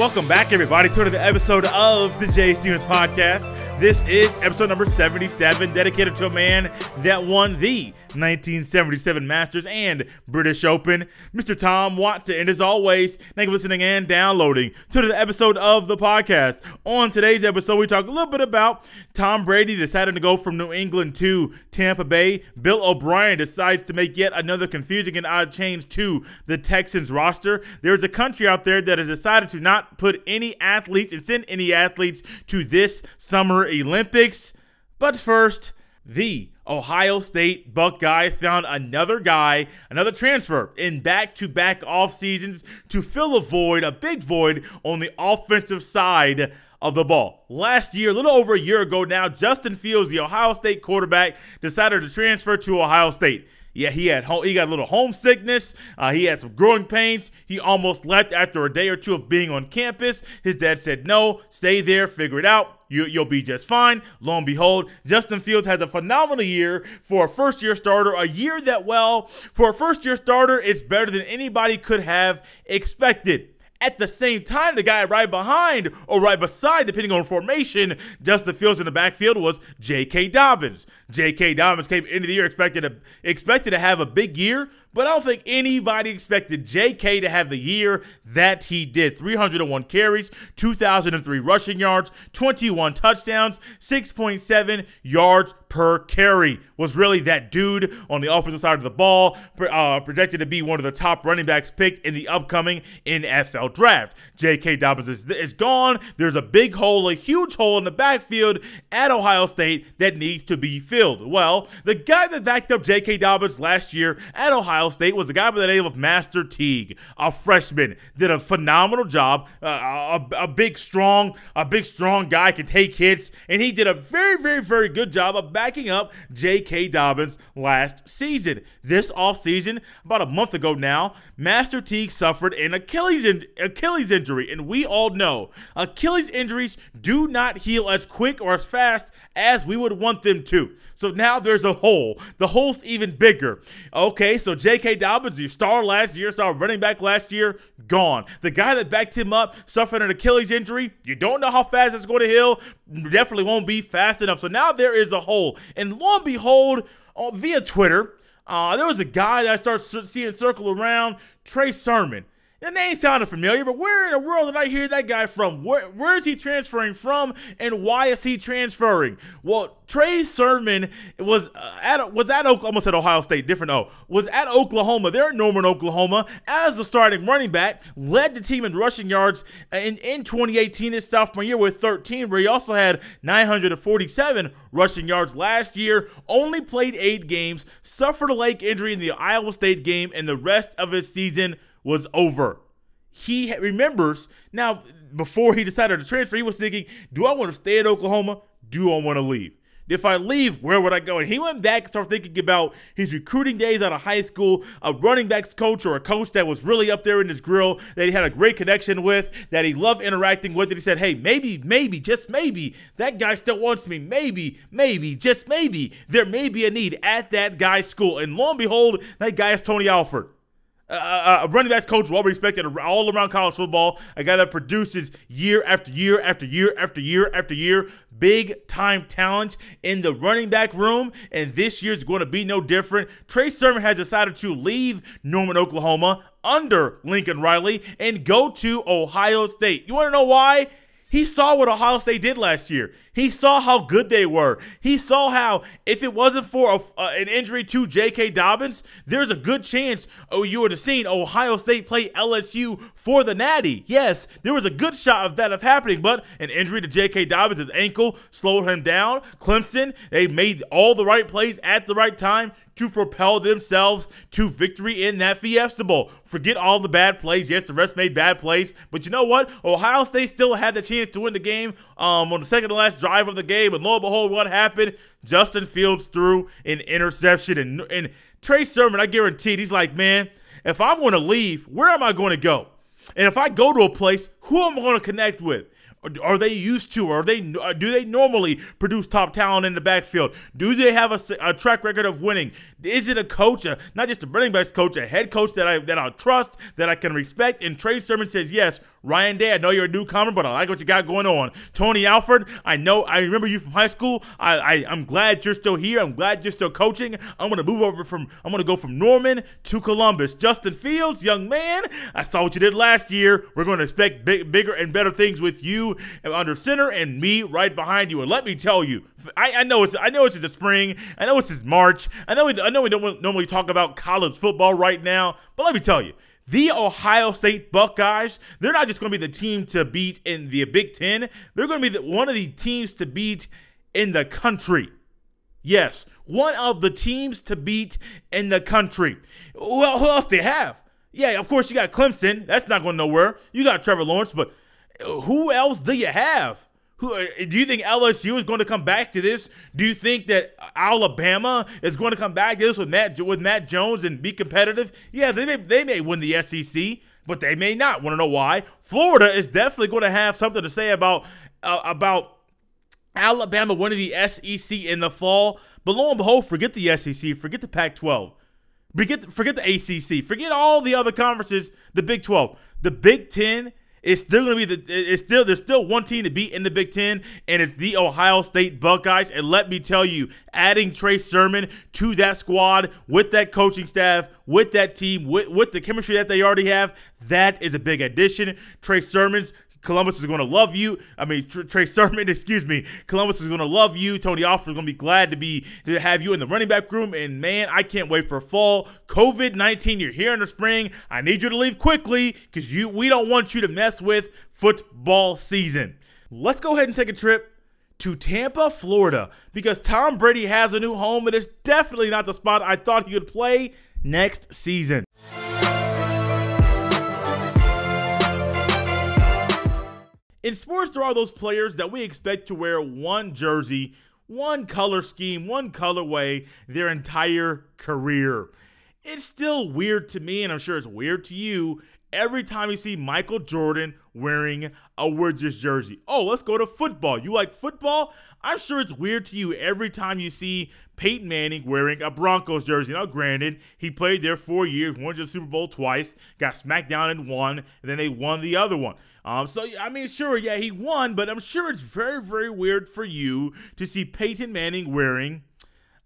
Welcome back, everybody, to another episode of the Jay Stephens Podcast. This is episode number 77, dedicated to a man that won the 1977 Masters and British Open, Mr. Tom Watson. And as always, thank you for listening and downloading to the episode of the podcast. On today's episode, we talk a little bit about Tom Brady deciding to go from New England to Tampa Bay. Bill O'Brien decides to make yet another confusing and odd change to the Texans roster. There's a country out there that has decided to not put any athletes and send any athletes to this summer Olympics. But first, the Ohio State Buckeyes found another guy, another transfer in back to back off seasons to fill a void, a big void on the offensive side of the ball. Last year, a little over a year ago now, Justin Fields, the Ohio State quarterback, decided to transfer to Ohio State. Yeah, he had he got a little homesickness. Uh, he had some growing pains. He almost left after a day or two of being on campus. His dad said, "No, stay there, figure it out. You, will be just fine." Lo and behold, Justin Fields has a phenomenal year for a first-year starter. A year that, well, for a first-year starter, it's better than anybody could have expected. At the same time, the guy right behind or right beside, depending on formation, Justin Fields in the backfield was J.K. Dobbins. J.K. Dobbins came into the year expected to expected to have a big year, but I don't think anybody expected J.K. to have the year that he did. 301 carries, 2,003 rushing yards, 21 touchdowns, 6.7 yards per carry. Was really that dude on the offensive side of the ball, uh, projected to be one of the top running backs picked in the upcoming NFL draft. J.K. Dobbins is, is gone. There's a big hole, a huge hole in the backfield at Ohio State that needs to be filled. Well, the guy that backed up J.K. Dobbins last year at Ohio State was a guy by the name of Master Teague, a freshman. Did a phenomenal job. Uh, a, a big, strong, a big, strong guy can take hits, and he did a very, very, very good job of backing up J.K. Dobbins last season. This offseason, about a month ago now, Master Teague suffered an Achilles, in- Achilles injury, and we all know Achilles injuries do not heal as quick or as fast as we would want them to. So now there's a hole. The hole's even bigger. Okay, so J.K. Dobbins, your star last year, star running back last year, gone. The guy that backed him up suffered an Achilles injury. You don't know how fast it's going to heal. Definitely won't be fast enough. So now there is a hole. And lo and behold, uh, via Twitter, uh, there was a guy that I started seeing circle around, Trey Sermon. The name sounded familiar, but where in the world did I hear that guy from? Where, where is he transferring from, and why is he transferring? Well, Trey Sermon was uh, at was at almost at Ohio State, different O was at Oklahoma. They're in Norman, Oklahoma, as a starting running back. Led the team in rushing yards in, in 2018, his sophomore year with 13, where he also had 947 rushing yards last year. Only played eight games, suffered a leg injury in the Iowa State game, and the rest of his season was over. He remembers now before he decided to transfer, he was thinking, do I want to stay in Oklahoma? Do I want to leave? If I leave, where would I go? And he went back and started thinking about his recruiting days out of high school, a running backs coach or a coach that was really up there in his grill, that he had a great connection with, that he loved interacting with. And he said, hey, maybe, maybe, just maybe, that guy still wants me. Maybe, maybe, just maybe, there may be a need at that guy's school. And lo and behold, that guy is Tony Alford a running backs coach, well respected all around college football, a guy that produces year after year after year after year after year, big time talent in the running back room, and this year is going to be no different. Trey Sermon has decided to leave Norman, Oklahoma under Lincoln Riley and go to Ohio State. You want to know why? He saw what Ohio State did last year. He saw how good they were. He saw how, if it wasn't for a, uh, an injury to J.K. Dobbins, there's a good chance oh, you would have seen Ohio State play LSU for the Natty. Yes, there was a good shot of that of happening, but an injury to J.K. Dobbins' his ankle slowed him down. Clemson, they made all the right plays at the right time to propel themselves to victory in that Fiesta Bowl. Forget all the bad plays. Yes, the rest made bad plays, but you know what? Ohio State still had the chance to win the game um, on the second to last drive of the game, and lo and behold, what happened? Justin Fields threw an interception, and and Trey Sermon, I guarantee, he's like, man, if I'm going to leave, where am I going to go? And if I go to a place, who am I going to connect with? Are they used to? Are they uh, do they normally produce top talent in the backfield? Do they have a, a track record of winning? Is it a coach, a, not just a running backs coach, a head coach that I that I trust, that I can respect? And Trey Sermon says yes. Ryan Day, I know you're a newcomer, but I like what you got going on. Tony Alford, I know I remember you from high school. I, I I'm glad you're still here. I'm glad you're still coaching. I'm gonna move over from I'm gonna go from Norman to Columbus. Justin Fields, young man, I saw what you did last year. We're gonna expect big, bigger and better things with you under center and me right behind you. And let me tell you, I, I know it's I know it's the spring. I know it's his March. I know we, I know we don't normally talk about college football right now, but let me tell you, the Ohio State Buckeyes, they're not just going to be the team to beat in the Big Ten, they're going to be the, one of the teams to beat in the country. Yes, one of the teams to beat in the country. Well, who else they have? Yeah, of course you got Clemson. That's not going nowhere. You got Trevor Lawrence, but who else do you have? Who uh, do you think LSU is going to come back to this? Do you think that Alabama is going to come back to this with Mac with Mac Jones and be competitive? Yeah, they may they may win the SEC, but they may not. Want to know why? Florida is definitely going to have something to say about uh, about Alabama winning the SEC in the fall. But lo and behold, forget the SEC, forget the Pac-12, forget forget the ACC, forget all the other conferences. The Big 12, the Big 10 it's still gonna be the it's still there's still one team to beat in the Big Ten, and it's the Ohio State Buckeyes. And let me tell you, adding Trey Sermon to that squad with that coaching staff, with that team, with, with the chemistry that they already have, that is a big addition. Trey Sermon's Columbus is going to love you. I mean, Trey Sermon, excuse me. Columbus is going to love you. Tony Alford is going to be glad to be to have you in the running back room. And man, I can't wait for fall. COVID nineteen, you're here in the spring. I need you to leave quickly because you we don't want you to mess with football season. Let's go ahead and take a trip to Tampa, Florida, because Tom Brady has a new home. And It is definitely not the spot I thought he would play next season. In sports, there are those players that we expect to wear one jersey, one color scheme, one colorway their entire career. It's still weird to me, and I'm sure it's weird to you, every time you see Michael Jordan wearing a Wizards jersey. Oh, let's go to football. You like football? I'm sure it's weird to you every time you see Peyton Manning wearing a Broncos jersey. Now, granted, he played there four years, won the Super Bowl twice, got smacked down in one, and then they won the other one. Um, so I mean, sure, yeah, he won, but I'm sure it's very, very weird for you to see Peyton Manning wearing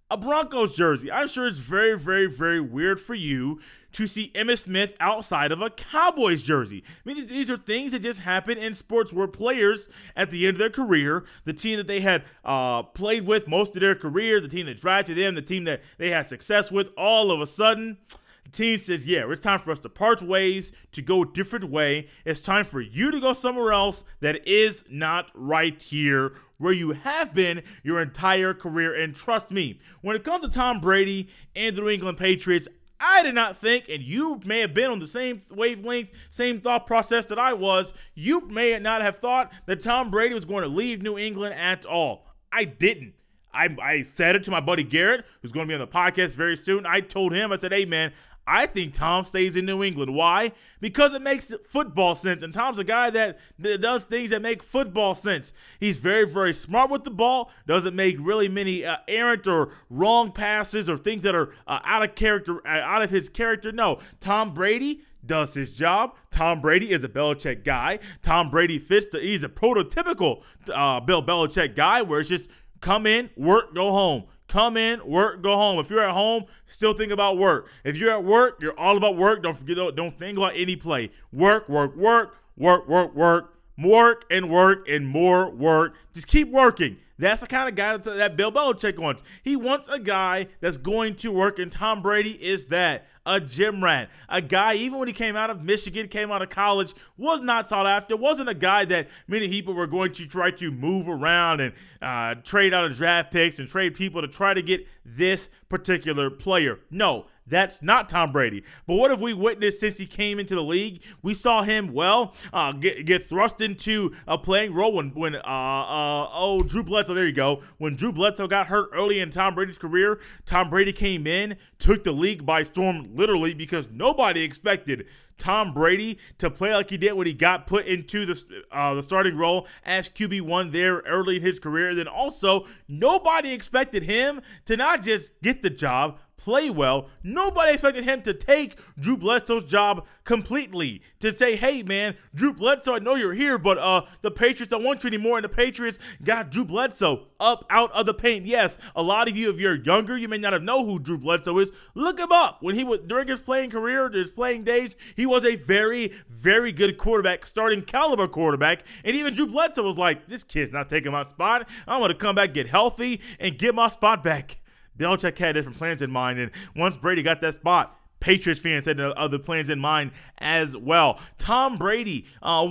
a Broncos jersey. I'm sure it's very, very, very weird for you to see Emmitt Smith outside of a Cowboys jersey. I mean, these are things that just happen in sports where players at the end of their career, the team that they had uh, played with most of their career, the team that drafted them, the team that they had success with, all of a sudden the team says, yeah, it's time for us to part ways, to go a different way. It's time for you to go somewhere else that is not right here where you have been your entire career. And trust me, when it comes to Tom Brady and the New England Patriots, I did not think, and you may have been on the same wavelength, same thought process that I was, you may not have thought that Tom Brady was going to leave New England at all. I didn't. I, I said it to my buddy Garrett, who's going to be on the podcast very soon. I told him, I said, hey, man, I think Tom stays in New England. Why? Because it makes football sense. And Tom's a guy that, that does things that make football sense. He's very, very smart with the ball, doesn't make really many uh, errant or wrong passes or things that are uh, out of character, uh, out of his character. No, Tom Brady does his job. Tom Brady is a Belichick guy. Tom Brady fits the, he's a prototypical uh, Bill Belichick guy where it's just come in, work, go home. Come in, work, go home. If you're at home, still think about work. If you're at work, you're all about work. Don't forget, don't, think about any play. Work, work, work, work, work, work, work and work and more work. Just keep working. That's the kind of guy that Bill Belichick wants. He wants a guy that's going to work, and Tom Brady is that a gym rat, a guy, even when he came out of Michigan, came out of college, was not sought after, wasn't a guy that many people were going to try to move around and uh, trade out of draft picks and trade people to try to get this particular player. No, That's not Tom Brady. But what have we witnessed since he came into the league? We saw him, well, uh, get, get thrust into a playing role when, when uh, uh, oh, Drew Bledsoe, there you go. When Drew Bledsoe got hurt early in Tom Brady's career, Tom Brady came in, took the league by storm, literally, because nobody expected Tom Brady to play like he did when he got put into the uh, the starting role as QB one there early in his career. Then also nobody expected him to not just get the job play well. Nobody expected him to take Drew Bledsoe's job completely. To say, hey man, Drew Bledsoe, I know you're here, but uh the Patriots don't want you anymore, and the Patriots got Drew Bledsoe up out of the paint. Yes, a lot of you, if you're younger, you may not have know who Drew Bledsoe is. Look him up. When he was during his playing career, his playing days, he was a very, very good quarterback, starting caliber quarterback. And even Drew Bledsoe was like, this kid's not taking my spot. I'm gonna come back, get healthy, and get my spot back. Belichick had different plans in mind, and once Brady got that spot, Patriots fans had other plans in mind as well. Tom Brady, uh,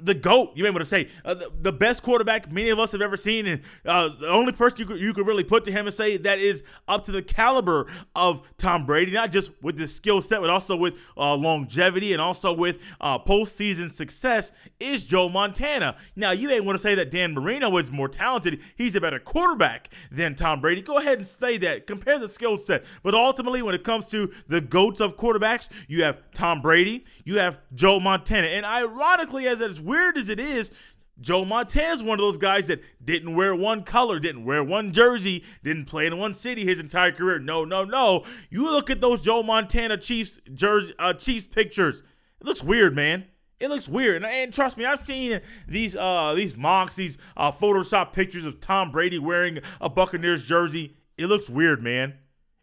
the GOAT, you may want to say, uh, the, the, best quarterback many of us have ever seen. And uh, the only person you could, you could really put to him and say that is up to the caliber of Tom Brady, not just with the skill set, but also with uh, longevity and also with uh, postseason success, is Joe Montana. Now, you may want to say that Dan Marino is more talented. He's a better quarterback than Tom Brady. Go ahead and say that. Compare the skill set. But ultimately, when it comes to the GOATs of quarterbacks, you have Tom Brady, you have Joe Montana. And ironically, as it's weird as it is, Joe Montana's one of those guys that didn't wear one color, didn't wear one jersey, didn't play in one city his entire career. No, no, no. You look at those Joe Montana Chiefs jersey, uh, Chiefs pictures. It looks weird, man. It looks weird, and, and, trust me, I've seen these uh, these mocks, these uh, Photoshop pictures of Tom Brady wearing a Buccaneers jersey. It looks weird, man.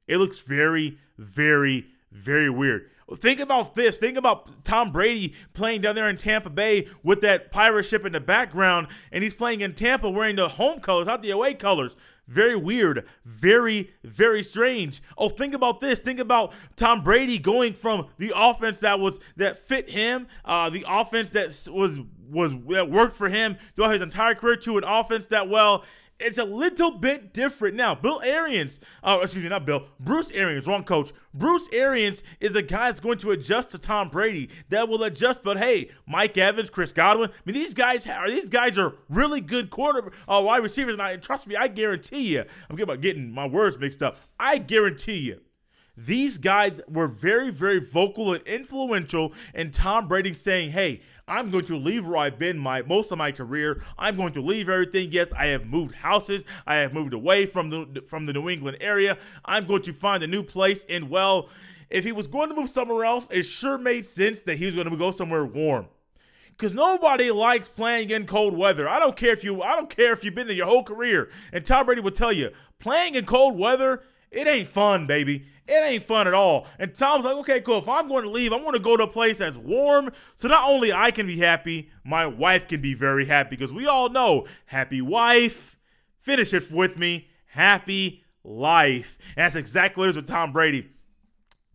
It looks very, very, very weird. Think about this. Think about Tom Brady playing down there in Tampa Bay with that pirate ship in the background, and he's playing in Tampa wearing the home colors, not the away colors. Very weird. Very, very strange. Oh, think about this. Think about Tom Brady going from the offense that was that fit him, uh, the offense that was was that worked for him throughout his entire career to an offense that well it's a little bit different now. Bill Arians, oh, excuse me, not Bill, Bruce Arians, wrong coach. Bruce Arians is a guy that's going to adjust to Tom Brady. That will adjust, but hey, Mike Evans, Chris Godwin, I mean, these guys are these guys are really good quarter uh, wide receivers, and I trust me, I guarantee you, I'm getting my words mixed up. I guarantee you. These guys were very, very vocal and influential in Tom Brady saying, hey, I'm going to leave where I've been my most of my career. I'm going to leave everything. Yes, I have moved houses. I have moved away from the from the New England area. I'm going to find a new place. And well, if he was going to move somewhere else, it sure made sense that he was going to go somewhere warm. Because nobody likes playing in cold weather. I don't care if you I don't care if you've been there your whole career. And Tom Brady will tell you, playing in cold weather, it ain't fun, baby. It ain't fun at all. And Tom's like, okay, cool. If I'm going to leave, I'm going to go to a place that's warm. So not only I can be happy, my wife can be very happy. Because we all know, happy wife, finish it with me, happy life. And that's exactly what it is with Tom Brady.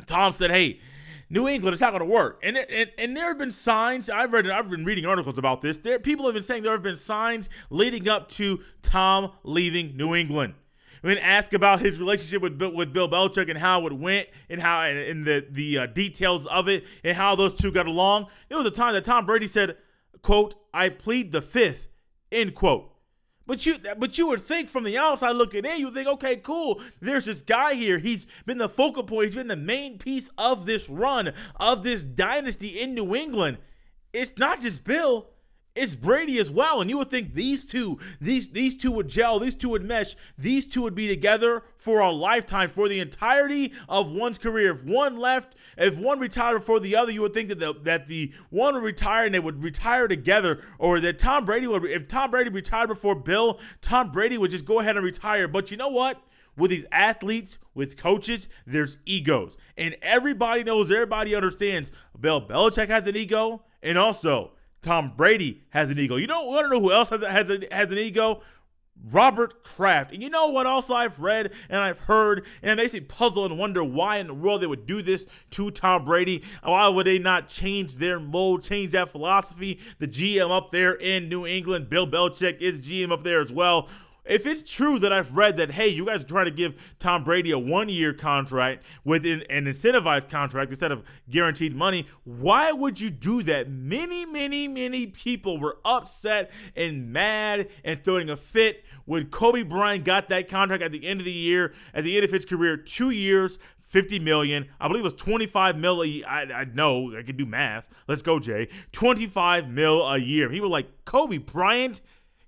Tom said, hey, New England, it's not going to work. And, and and there have been signs. I've read. I've been reading articles about this. There, people have been saying there have been signs leading up to Tom leaving New England when asked about his relationship with Bill, with Bill Belichick and how it went and how and, the the uh, details of it and how those two got along, there was a time that Tom Brady said, "quote I plead the fifth, end quote." But you, but you would think from the outside looking in, you think, okay, cool. There's this guy here. He's been the focal point. He's been the main piece of this run of this dynasty in New England. It's not just Bill it's Brady as well. And you would think these two, these these two would gel, these two would mesh, these two would be together for a lifetime, for the entirety of one's career. If one left, if one retired before the other, you would think that the that the one would retire and they would retire together, or that Tom Brady would if Tom Brady retired before Bill, Tom Brady would just go ahead and retire. But you know what? with these athletes, with coaches, there's egos. And everybody knows, everybody understands Bill Belichick has an ego, and also Tom Brady has an ego. You don't want to know who else has, has, has an ego? Robert Kraft. And you know what else I've read and I've heard, and it makes me puzzle and wonder why in the world they would do this to Tom Brady. Why would they not change their mold, change that philosophy? The GM up there in New England, Bill Belichick is GM up there as well. If it's true that I've read that, hey, you guys are trying to give Tom Brady a one year contract with an, incentivized contract instead of guaranteed money, why would you do that? Many, many, many people were upset and mad and throwing a fit when Kobe Bryant got that contract at the end of the year, at the end of his career, two years, 50 million. I believe it was 25 mil. A, I, I know I can do math. Let's go, Jay. 25 mil a year. People like Kobe Bryant.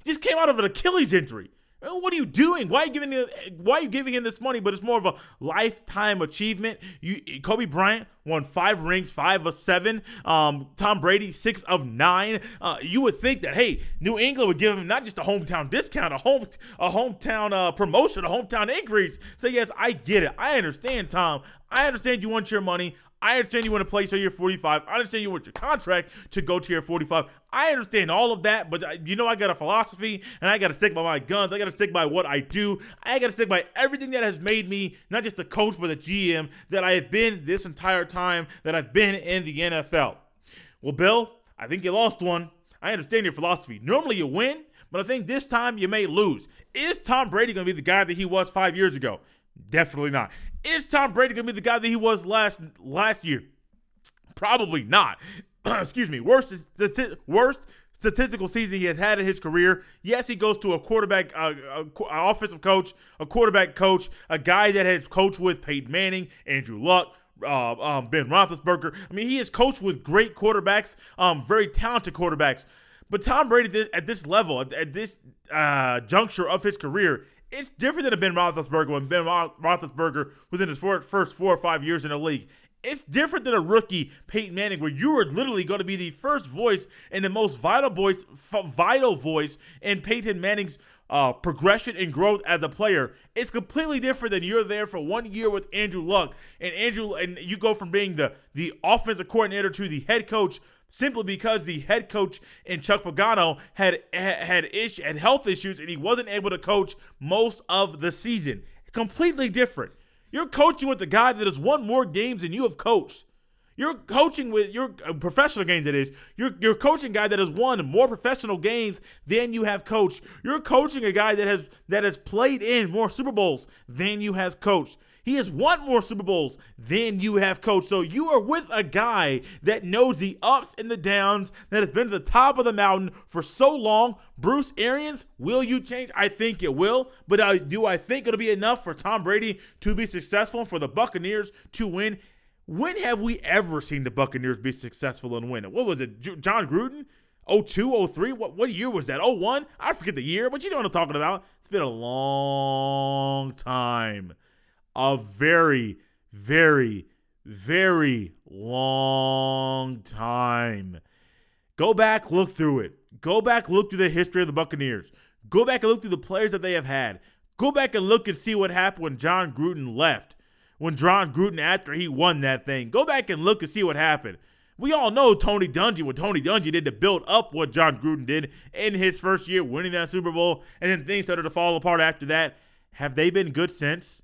Just came out of an Achilles injury. What are you doing? Why are you giving him, why are you giving him this money? But it's more of a lifetime achievement. You Kobe Bryant won five rings, five of seven. Um, Tom Brady six of nine. Uh, you would think that hey, New England would give him not just a hometown discount, a home a hometown uh, promotion, a hometown increase. So yes, I get it. I understand, Tom. I understand you want your money. I understand you want to play till you're 45. I understand you want your contract to go to your 45. I understand all of that, but you know I got a philosophy and I got to stick by my guns. I got to stick by what I do. I got to stick by everything that has made me not just a coach but a GM that I have been this entire time that I've been in the NFL. Well, Bill, I think you lost one. I understand your philosophy. Normally you win, but I think this time you may lose. Is Tom Brady going to be the guy that he was five years ago? Definitely not. Is Tom Brady to be the guy that he was last last year? Probably not. Excuse me. Worst worst statistical season he has had in his career. Yes, he goes to a quarterback, uh, a, a offensive coach, a quarterback coach, a guy that has coached with Peyton Manning, Andrew Luck, uh, um, Ben Roethlisberger. I mean, he has coached with great quarterbacks, um, very talented quarterbacks. But Tom Brady at this level, at this uh, juncture of his career, it's different than a Ben Roethlisberger when Ben Roethlisberger was in his first four or five years in the league. It's different than a rookie Peyton Manning, where you are literally going to be the first voice and the most vital voice, vital voice in Peyton Manning's uh, progression and growth as a player. It's completely different than you're there for one year with Andrew Luck, and Andrew, and you go from being the the offensive coordinator to the head coach simply because the head coach in Chuck Pagano had had ish had health issues and he wasn't able to coach most of the season. Completely different. You're coaching with the guy that has won more games than you have coached. You're coaching with your uh, professional games. That is, you're you're coaching a guy that has won more professional games than you have coached. You're coaching a guy that has that has played in more Super Bowls than you has coached. He has won more Super Bowls than you have coached. So you are with a guy that knows the ups and the downs, that has been to the top of the mountain for so long. Bruce Arians, will you change? I think it will. But uh, do I think it'll be enough for Tom Brady to be successful and for the Buccaneers to win? When have we ever seen the Buccaneers be successful and win? What was it? Jon Gruden? 02, 03? What, what year was that? 01? I forget the year, but you know what I'm talking about. It's been a long time a very, very, very long time. Go back, look through it. Go back, look through the history of the Buccaneers. Go back and look through the players that they have had. Go back and look and see what happened when Jon Gruden left. When Jon Gruden, after he won that thing. Go back and look and see what happened. We all know Tony Dungy, what Tony Dungy did to build up what Jon Gruden did in his first year, winning that Super Bowl, and then things started to fall apart after that. Have they been good since?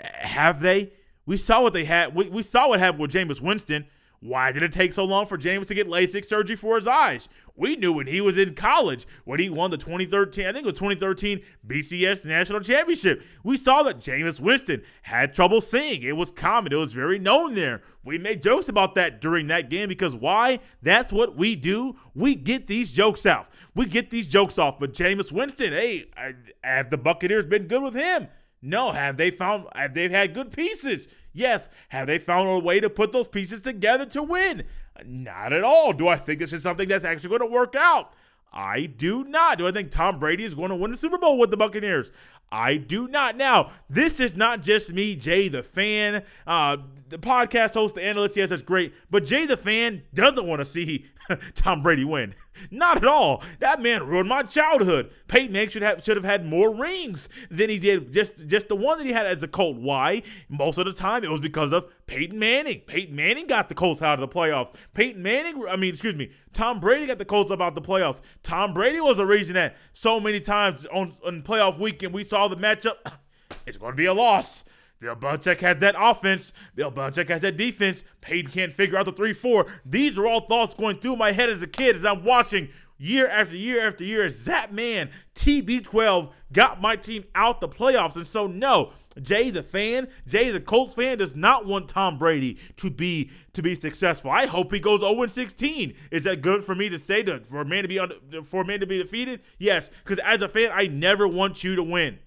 Have they? We saw what they had. We, we saw what happened with Jameis Winston. Why did it take so long for Jameis to get LASIK surgery for his eyes? We knew when he was in college, when he won the 2013, I think it was 2013 BCS National Championship. We saw that Jameis Winston had trouble seeing. It was common, it was very known there. We made jokes about that during that game because why? That's what we do. We get these jokes out. We get these jokes off. But Jameis Winston, hey, have the Buccaneers been good with him? No. Have they found have they had good pieces? Yes. Have they found a way to put those pieces together to win? Not at all. Do I think this is something that's actually going to work out? I do not. Do I think Tom Brady is going to win the Super Bowl with the Buccaneers? I do not. Now, this is not just me, Jay the fan, uh, the podcast host, the analyst. Yes, that's great. But Jay the fan doesn't want to see Tom Brady win. Not at all. That man ruined my childhood. Peyton Manning should have should have had more rings than he did. Just just the one that he had as a Colt. Why? Most of the time it was because of Peyton Manning. Peyton Manning got the Colts out of the playoffs. Peyton Manning, I mean, excuse me, Tom Brady got the Colts about the playoffs. Tom Brady was the reason that so many times on, on playoff weekend we saw the matchup. It's going to be a loss. Bill Belichick has that offense. Bill Belichick has that defense. Peyton can't figure out the 3 4. These are all thoughts going through my head as a kid as I'm watching year after year after year as that man, TB12, got my team out the playoffs. And so, no, Jay the fan, Jay the Colts fan does not want Tom Brady to be to be successful. I hope he goes 0 16. Is that good for me to say to for a man to be on for a man to be defeated? Yes, because as a fan, I never want you to win.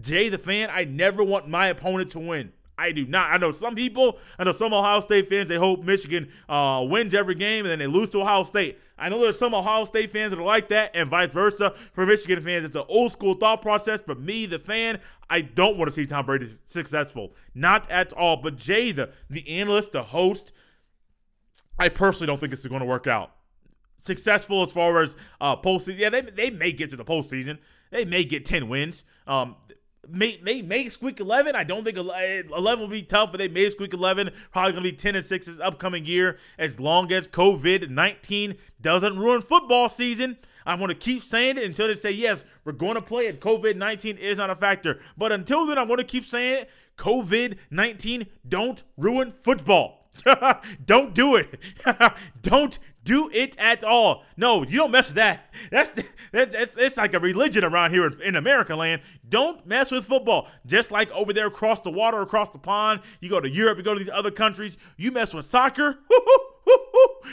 Jay the fan, I never want my opponent to win. I do not. I know some people, I know some Ohio State fans, they hope Michigan uh, wins every game and then they lose to Ohio State. I know there's some Ohio State fans that are like that, and vice versa. For Michigan fans, it's an old school thought process. But me, the fan, I don't want to see Tom Brady successful. Not at all. But Jay, the, the analyst, the host, I personally don't think this is going to work out. Successful as far as uh, postseason. Yeah, they, they may get to the postseason. They may get 10 wins. Um, may, may, may squeak 11. I don't think 11 will be tough, but they may squeak 11. Probably going to be 10 and 6 this upcoming year as long as COVID 19 doesn't ruin football season. I'm going to keep saying it until they say, yes, we're going to play it. COVID 19 is not a factor. But until then, I'm going to keep saying it. COVID 19 don't ruin football. don't do it. don't do it at all. No, you don't mess with that. That's that's it's like a religion around here in, in America land. Don't mess with football. Just like over there across the water, across the pond, you go to Europe, you go to these other countries, you mess with soccer.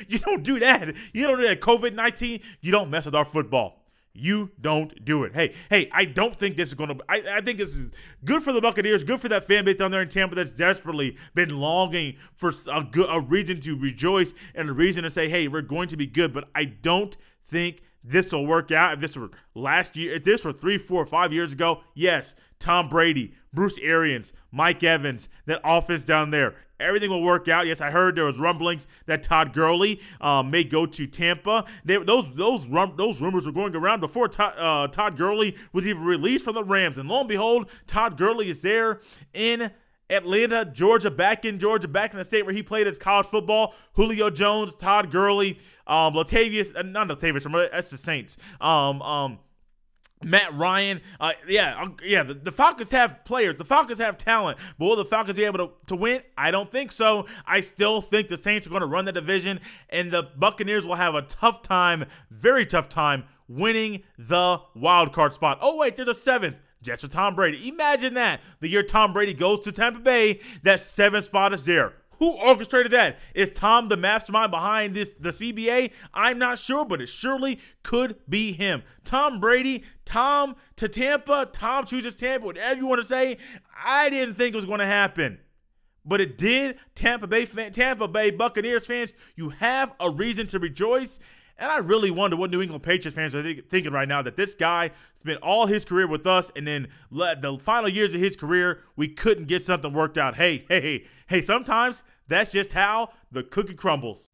You don't do that. You don't do that. COVID 19, you don't mess with our football. You don't do it. Hey, hey, I don't think this is going to. I, I think this is good for the Buccaneers, good for that fan base down there in Tampa that's desperately been longing for a good a reason to rejoice and a reason to say, hey, we're going to be good. But I don't think this will work out. If this were last year, if this were three, four, five years ago, yes, Tom Brady, Bruce Arians, Mike Evans, that offense down there, everything will work out. Yes, I heard there was rumblings that Todd Gurley um, may go to Tampa. They, those those rum, those rumors were going around before Todd, uh, Todd Gurley was even released from the Rams, and lo and behold, Todd Gurley is there in. Atlanta, Georgia, back in Georgia, back in the state where he played his college football. Julio Jones, Todd Gurley, um, Latavius, uh, not Latavius, that's the Saints. Um, um, Matt Ryan, uh, yeah, uh, yeah. The, the, Falcons have players. The Falcons have talent. But will the Falcons be able to, to win? I don't think so. I still think the Saints are going to run the division, and the Buccaneers will have a tough time, very tough time, winning the wild card spot. Oh wait, there's a seventh. Just for Tom Brady. Imagine that. The year Tom Brady goes to Tampa Bay, that seventh spot is there. Who orchestrated that? Is Tom the mastermind behind this the CBA? I'm not sure, but it surely could be him. Tom Brady, Tom to Tampa, Tom chooses Tampa, whatever you want to say. I didn't think it was going to happen. But it did. Tampa Bay Tampa Bay Buccaneers fans, you have a reason to rejoice. And I really wonder what New England Patriots fans are thinking right now that this guy spent all his career with us, and then let the final years of his career, we couldn't get something worked out. Hey, hey, hey, hey, sometimes that's just how the cookie crumbles.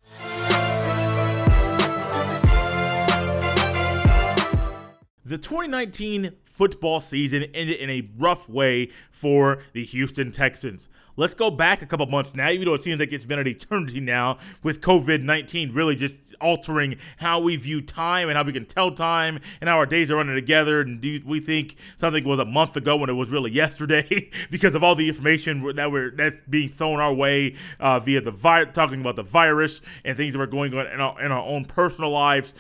The 2019 football season ended in a rough way for the Houston Texans. Let's go back a couple months now, even though it seems like it's been an eternity now with COVID 19 really just altering how we view time and how we can tell time and how our days are running together. And do we think something was a month ago when it was really yesterday because of all the information that we're that's being thrown our way uh, via the virus, talking about the virus and things that are going on in our, in our own personal lives.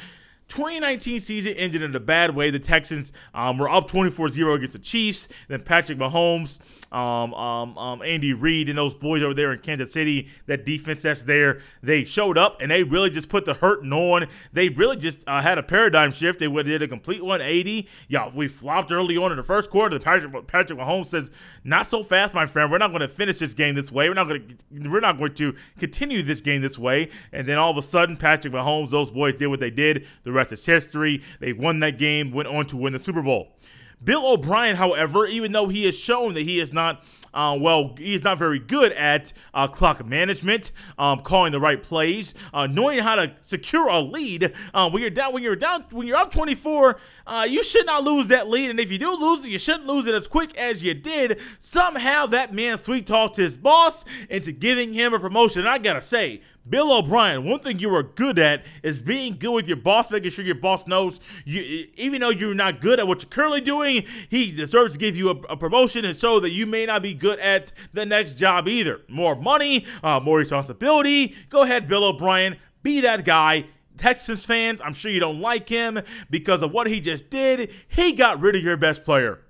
2019 season ended in a bad way. The Texans um, were up 24-0 against the Chiefs. Then Patrick Mahomes, um, um, um, Andy Reid, and those boys over there in Kansas City, that defense that's there, they showed up and they really just put the hurting on. They really just uh, had a paradigm shift. They did a complete 180. Yeah, we flopped early on in the first quarter. Patrick, Patrick Mahomes says, "Not so fast, my friend. We're not going to finish this game this way. We're not going to. We're not going to continue this game this way." And then all of a sudden, Patrick Mahomes, those boys did what they did. The rest is history. They won that game, went on to win the Super Bowl. Bill O'Brien, however, even though he has shown that he is not uh, well, he's not very good at uh, clock management, um, calling the right plays, uh, knowing how to secure a lead. Uh, when you're down, when you're down, when you're up 24, uh, you should not lose that lead. And if you do lose it, you shouldn't lose it as quick as you did. Somehow that man sweet talked his boss into giving him a promotion. And I gotta say, Bill O'Brien, one thing you are good at is being good with your boss, making sure your boss knows you, even though you're not good at what you're currently doing, he deserves to give you a, a promotion and so that you may not be good at the next job either. More money, uh, more responsibility. Go ahead, Bill O'Brien, be that guy. Texas fans, I'm sure you don't like him because of what he just did. He got rid of your best player.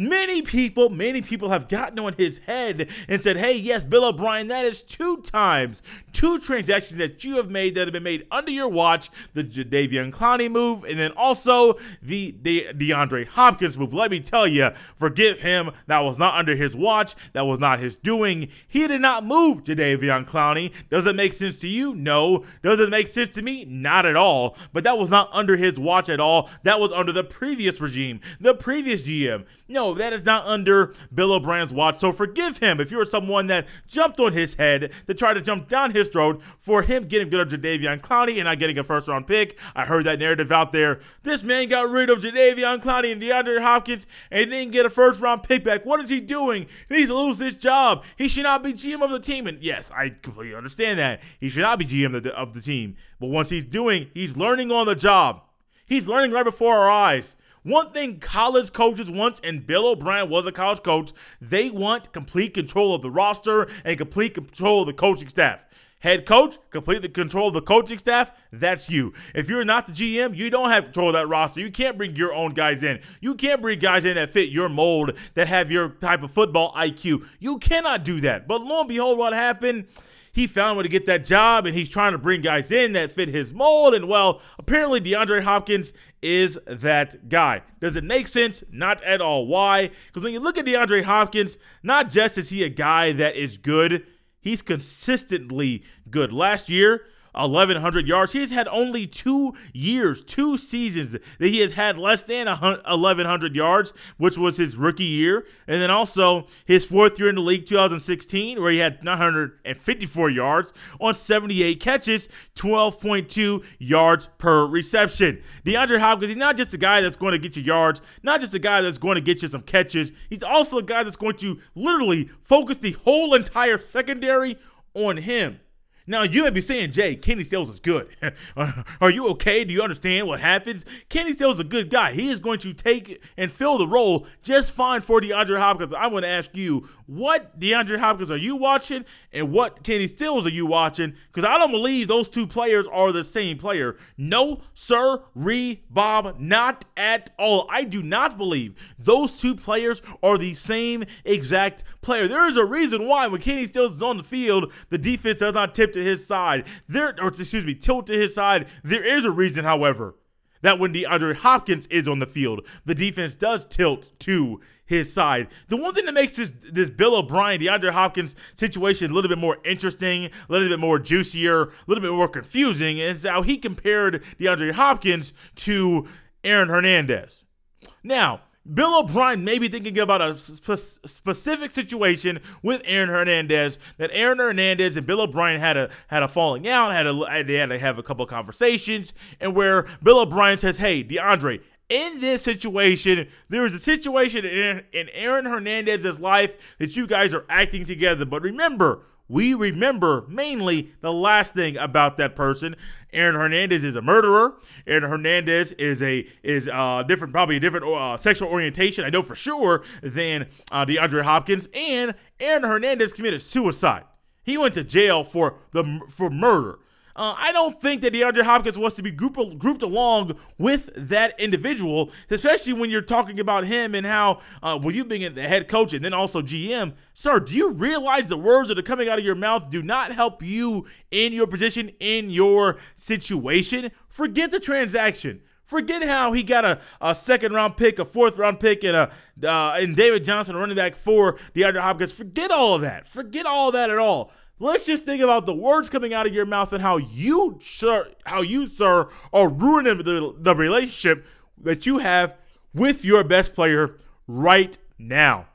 Many people, many people have gotten on his head and said, hey, yes, Bill O'Brien, that is two times, two transactions that you have made that have been made under your watch the Jadeveon Clowney move, and then also the De- DeAndre Hopkins move. Let me tell you, forgive him. That was not under his watch. That was not his doing. He did not move Jadeveon Clowney. Does it make sense to you? No. Does it make sense to me? Not at all. But that was not under his watch at all. That was under the previous regime, the previous GM. No, Oh, that is not under Bill O'Brien's watch. So forgive him if you're someone that jumped on his head to try to jump down his throat for him getting rid of Jadeveon Clowney and not getting a first round pick. I heard that narrative out there. This man got rid of Jadeveon Clowney and DeAndre Hopkins and didn't get a first round pick back. What is he doing? He needs to lose his job. He should not be GM of the team. And yes, I completely understand that. He should not be GM of the team. But once he's doing, he's learning on the job. He's learning right before our eyes. One thing college coaches want, and Bill O'Brien was a college coach, they want complete control of the roster and complete control of the coaching staff. Head coach, complete the control of the coaching staff, that's you. If you're not the GM, you don't have control of that roster. You can't bring your own guys in. You can't bring guys in that fit your mold, that have your type of football IQ. You cannot do that. But lo and behold, what happened? He found a way to get that job and he's trying to bring guys in that fit his mold. And well, apparently DeAndre Hopkins is that guy. Does it make sense? Not at all. Why? Because when you look at DeAndre Hopkins, not just is he a guy that is good, he's consistently good. Last year, 1,100 yards. He has had only two years, two seasons that he has had less than 1,100 yards, which was his rookie year. And then also his fourth year in the league, 2016, where he had 954 yards on 78 catches, 12.2 yards per reception. DeAndre Hopkins, he's not just a guy that's going to get you yards, not just a guy that's going to get you some catches. He's also a guy that's going to literally focus the whole entire secondary on him. Now, you may be saying, Jay, Kenny Stills is good. Are you okay? Do you understand what happens? Kenny Stills is a good guy. He is going to take and fill the role just fine for DeAndre Hopkins. I'm going to ask you, what DeAndre Hopkins are you watching and what Kenny Stills are you watching? Because I don't believe those two players are the same player. No, sir, re Bob, not at all. I do not believe those two players are the same exact player. There is a reason why when Kenny Stills is on the field, the defense does not tip to his side. There, or excuse me, tilt to his side. There is a reason, however, that when DeAndre Hopkins is on the field, the defense does tilt to his side. The one thing that makes this this Bill O'Brien, DeAndre Hopkins situation a little bit more interesting, a little bit more juicier, a little bit more confusing is how he compared DeAndre Hopkins to Aaron Hernandez. Now, Bill O'Brien may be thinking about a sp- specific situation with Aaron Hernandez that Aaron Hernandez and Bill O'Brien had a had a falling out, had a they had to have a couple conversations, and where Bill O'Brien says, "Hey, DeAndre." In this situation, there is a situation in, in Aaron Hernandez's life that you guys are acting together. But remember, we remember mainly the last thing about that person. Aaron Hernandez is a murderer. Aaron Hernandez is a is uh different, probably a different uh, sexual orientation. I know for sure than uh, DeAndre Hopkins. And Aaron Hernandez committed suicide. He went to jail for the for murder. Uh, I don't think that DeAndre Hopkins wants to be grouped, grouped along with that individual, especially when you're talking about him and how, uh, well, you being the head coach and then also GM. Sir, do you realize the words that are coming out of your mouth do not help you in your position, in your situation? Forget the transaction. Forget how he got a, a second round pick, a fourth round pick, and a uh, and David Johnson a running back for DeAndre Hopkins. Forget all of that. Forget all of that at all. Let's just think about the words coming out of your mouth and how you, sir, how you, sir, are ruining the, the relationship that you have with your best player right now.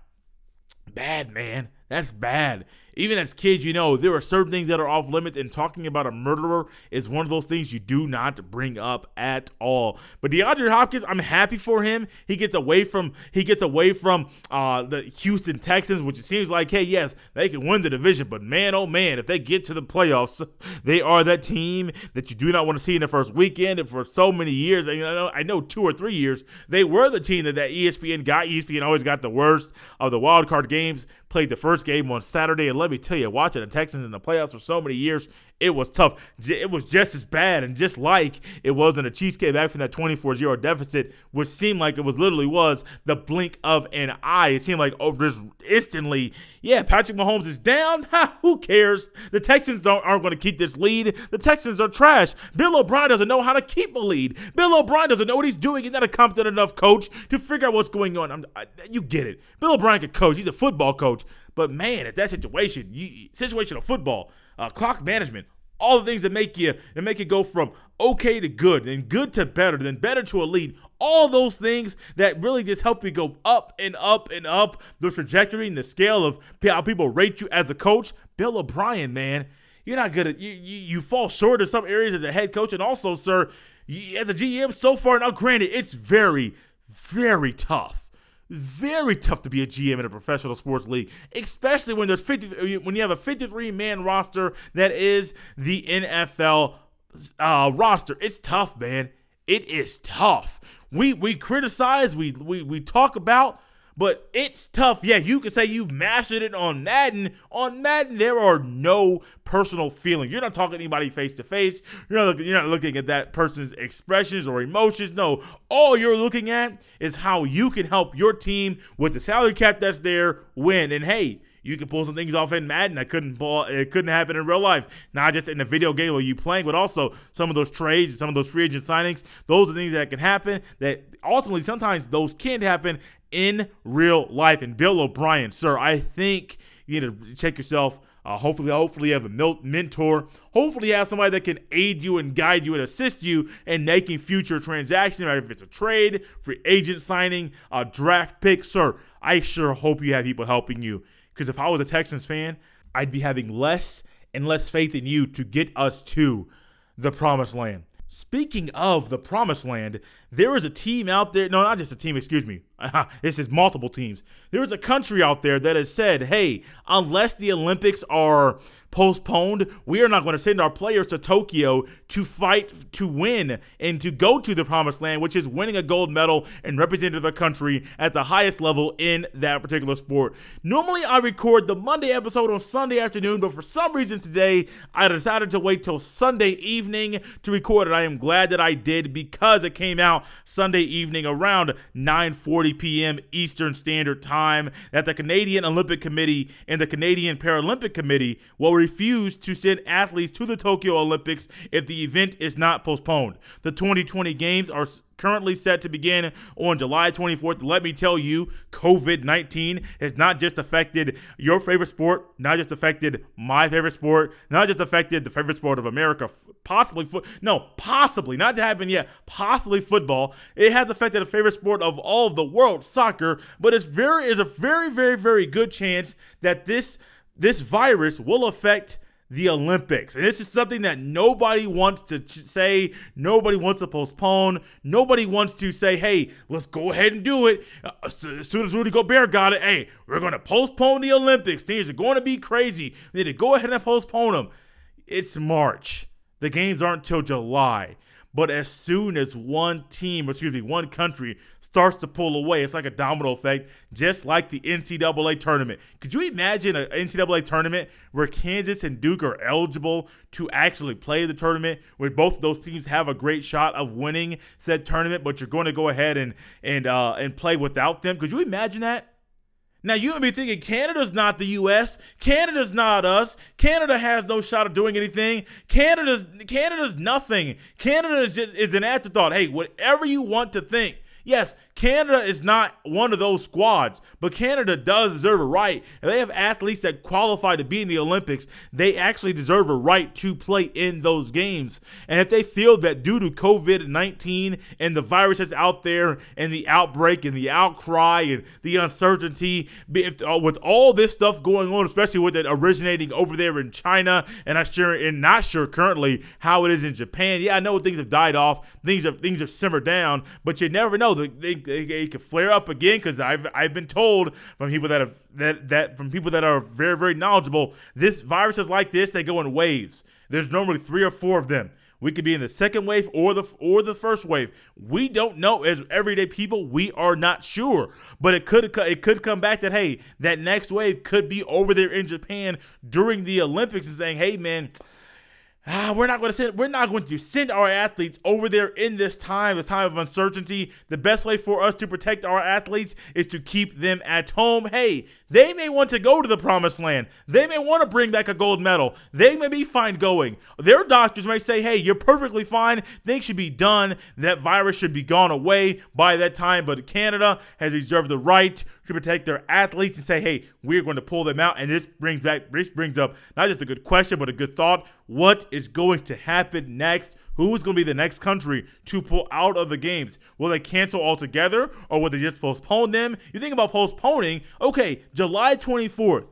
Bad, man. That's bad even as kids, you know, there are certain things that are off limits, and talking about a murderer is one of those things you do not bring up at all. But DeAndre Hopkins, I'm happy for him. He gets away from he gets away from uh, the Houston Texans, which it seems like, hey, yes, they can win the division, but man, oh man, if they get to the playoffs, they are that team that you do not want to see in the first weekend. And for so many years, I know, I know two or three years, they were the team that that ESPN got. ESPN always got the worst of the wild card games played the first game on Saturday, and let me tell you, watching the Texans in the playoffs for so many years, it was tough. It was just as bad and just like it was in Chiefs came back from that 24-0 deficit, which seemed like it was literally was the blink of an eye. It seemed like oh, just instantly, yeah, Patrick Mahomes is down. Ha, who cares? The Texans don't, aren't going to keep this lead. The Texans are trash. Bill O'Brien doesn't know how to keep a lead. Bill O'Brien doesn't know what he's doing. He's not a competent enough coach to figure out what's going on. I, you get it. Bill O'Brien can coach. He's a football coach. But man, at that situation, you, situational football, uh, clock management, all the things that make you that make it go from okay to good and good to better, then better to elite. All those things that really just help you go up and up and up the trajectory and the scale of how people rate you as a coach. Bill O'Brien, man, you're not good at you. You, you fall short in some areas as a head coach, and also, sir, you, as a GM, so far now, granted, it's very, very tough very tough to be a GM in a professional sports league, especially when there's 50 when you have a 53 man roster that is the NFL uh, roster. It's tough, man. It is tough. We we criticize, we we we talk about but it's tough. Yeah, you can say you've mastered it on Madden. On Madden, there are no personal feelings. You're not talking to anybody face to face. You're not looking, you're not looking at that person's expressions or emotions. No, all you're looking at is how you can help your team with the salary cap that's there win. And hey, you can pull some things off in Madden that couldn't pull, it couldn't happen in real life. Not just in the video game where you playing, but also some of those trades, some of those free agent signings. Those are things that can happen. That ultimately sometimes those can't happen in real life. And Bill O'Brien, sir, I think you need to check yourself. Uh, hopefully, hopefully you have a mentor. Hopefully you have somebody that can aid you and guide you and assist you in making future transactions, right? If it's a trade, free agent signing, a draft pick, sir. I sure hope you have people helping you. Because if I was a Texans fan, I'd be having less and less faith in you to get us to the promised land. Speaking of the promised land, there is a team out there. No, not just a team, excuse me. this is multiple teams. There is a country out there that has said, hey, unless the Olympics are postponed, we are not going to send our players to Tokyo to fight to win and to go to the promised land, which is winning a gold medal and representing the country at the highest level in that particular sport. Normally, I record the Monday episode on Sunday afternoon, but for some reason today, I decided to wait till Sunday evening to record it. I am glad that I did because it came out Sunday evening around 9:40 p.m. Eastern Standard Time that the Canadian Olympic Committee and the Canadian Paralympic Committee will refuse to send athletes to the Tokyo Olympics if the event is not postponed. The 2020 games are currently set to begin on July 24th. Let me tell you, COVID 19 has not just affected your favorite sport, not just affected my favorite sport, not just affected the favorite sport of America, possibly foot. No, possibly, not to happen yet, possibly football. It has affected the favorite sport of all of the world, soccer, but it's very, is a very, very, very good chance that this this virus will affect the Olympics. And this is something that nobody wants to say, nobody wants to postpone, nobody wants to say, hey, let's go ahead and do it. Uh, as soon as Rudy Gobert got it, hey, we're going to postpone the Olympics. Things are going to be crazy. We need to go ahead and postpone them. It's March. The games aren't till July. But as soon as one team, excuse me, one country starts to pull away, it's like a domino effect, just like the NCAA tournament. Could you imagine an NCAA tournament where Kansas and Duke are eligible to actually play the tournament, where both of those teams have a great shot of winning said tournament, but you're going to go ahead and and uh, and play without them? Could you imagine that? Now you may be thinking Canada's not the U.S. Canada's not us. Canada has no shot of doing anything. Canada's Canada's nothing. Canada is, just, is an afterthought. Hey, whatever you want to think. Yes, Canada is not one of those squads, but Canada does deserve a right. If they have athletes that qualify to be in the Olympics, they actually deserve a right to play in those games. And if they feel that due to COVID 19 and the virus that's out there, and the outbreak, and the outcry, and the uncertainty, if, uh, with all this stuff going on, especially with it originating over there in China, and I'm sure and not sure currently how it is in Japan. Yeah, I know things have died off, things have things have simmered down, but you never know. They, it could flare up again because I've I've been told from people that have that that from people that are very very knowledgeable. This viruses like this they go in waves. There's normally three or four of them. We could be in the second wave or the or the first wave. We don't know as everyday people. We are not sure, but it could it could come back that hey, that next wave could be over there in Japan during the Olympics and saying, hey man ah, we're not going to send we're not going to send our athletes over there in this time, this time of uncertainty. The best way for us to protect our athletes is to keep them at home. Hey, they may want to go to the promised land. They may want to bring back a gold medal. They may be fine going. Their doctors may say, hey, you're perfectly fine. Things should be done. That virus should be gone away by that time. But Canada has reserved the right to protect their athletes and say, hey, we're going to pull them out. And this brings back this brings up not just a good question, but a good thought. What is going to happen next? Who's going to be the next country to pull out of the games? Will they cancel altogether or will they just postpone them? You think about postponing, okay, July 24th.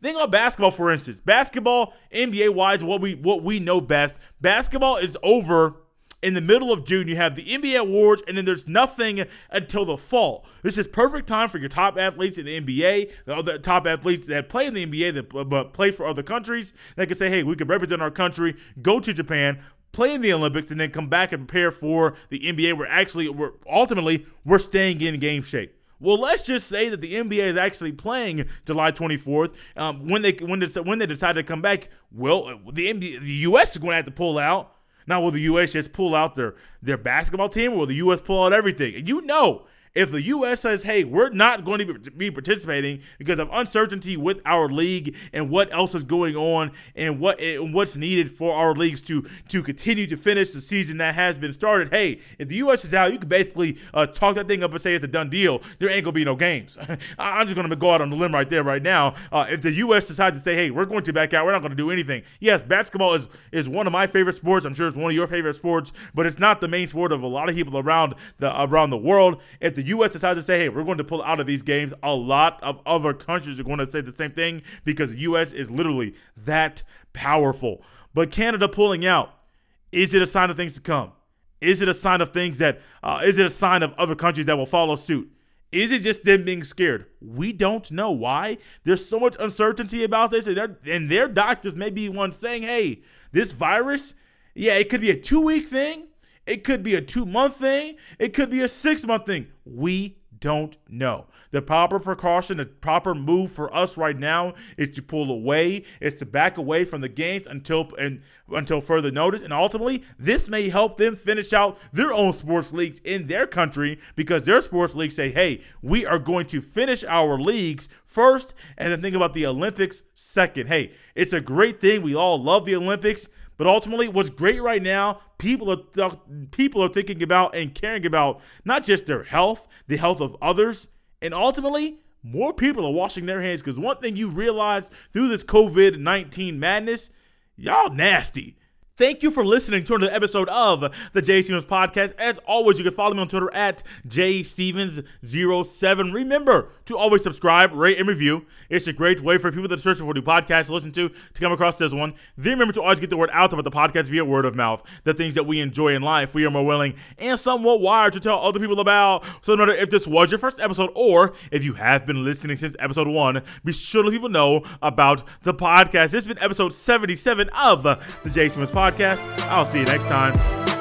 Think about basketball, for instance. Basketball, NBA wise, what we what we know best. Basketball is over in the middle of June, you have the NBA awards, and then there's nothing until the fall. This is perfect time for your top athletes in the NBA, the other top athletes that play in the NBA that but play for other countries. They can say, "Hey, we can represent our country, go to Japan, play in the Olympics, and then come back and prepare for the NBA." We're actually, we're ultimately, we're staying in game shape. Well, let's just say that the NBA is actually playing July 24th. Um, when they when they, when they decide to come back, well, the NBA, the US is going to have to pull out. Now, will the U.S. just pull out their their basketball team, or will the U.S. pull out everything? You know, if the U.S. says, hey, we're not going to be participating because of uncertainty with our league and what else is going on and what and what's needed for our leagues to to continue to finish the season that has been started, hey, if the U.S. is out, you can basically uh, talk that thing up and say it's a done deal. There ain't going to be no games. I'm just going to go out on the limb right there, right now. Uh, if the U.S. decides to say, hey, we're going to back out, we're not going to do anything. Yes, basketball is, is one of my favorite sports. I'm sure it's one of your favorite sports, but it's not the main sport of a lot of people around the around the world. If the U.S. decides to say, hey, we're going to pull out of these games, a lot of other countries are going to say the same thing because the U.S. is literally that powerful. But Canada pulling out, is it a sign of things to come? Is it a sign of things that? Uh, is it a sign of other countries that will follow suit? Is it just them being scared? We don't know why. There's so much uncertainty about this, and, and their doctors may be one saying, hey, this virus, yeah, it could be a two week thing, it could be a two month thing. It could be a six month thing. We don't know. The proper precaution, the proper move for us right now is to pull away, is to back away from the games until and until further notice. And ultimately, this may help them finish out their own sports leagues in their country because their sports leagues say, hey, we are going to finish our leagues first and then think about the Olympics second. Hey, it's a great thing. We all love the Olympics. But ultimately, what's great right now, people are th- people are thinking about and caring about not just their health, the health of others, and ultimately, more people are washing their hands. Because one thing you realize through this COVID nineteen madness, y'all nasty. Thank you for listening to another episode of the Jay Stephens Podcast. As always, you can follow me on Twitter at jstevens07. Remember to always subscribe, rate, and review. It's a great way for people that are searching for new podcasts to listen to to come across this one. Then remember to always get the word out about the podcast via word of mouth. The things that we enjoy in life, we are more willing and somewhat wired to tell other people about. So no matter if this was your first episode or if you have been listening since episode one, be sure to let people know about the podcast. This has been episode 77 of the Jay Stephens Podcast podcast. I'll see you next time.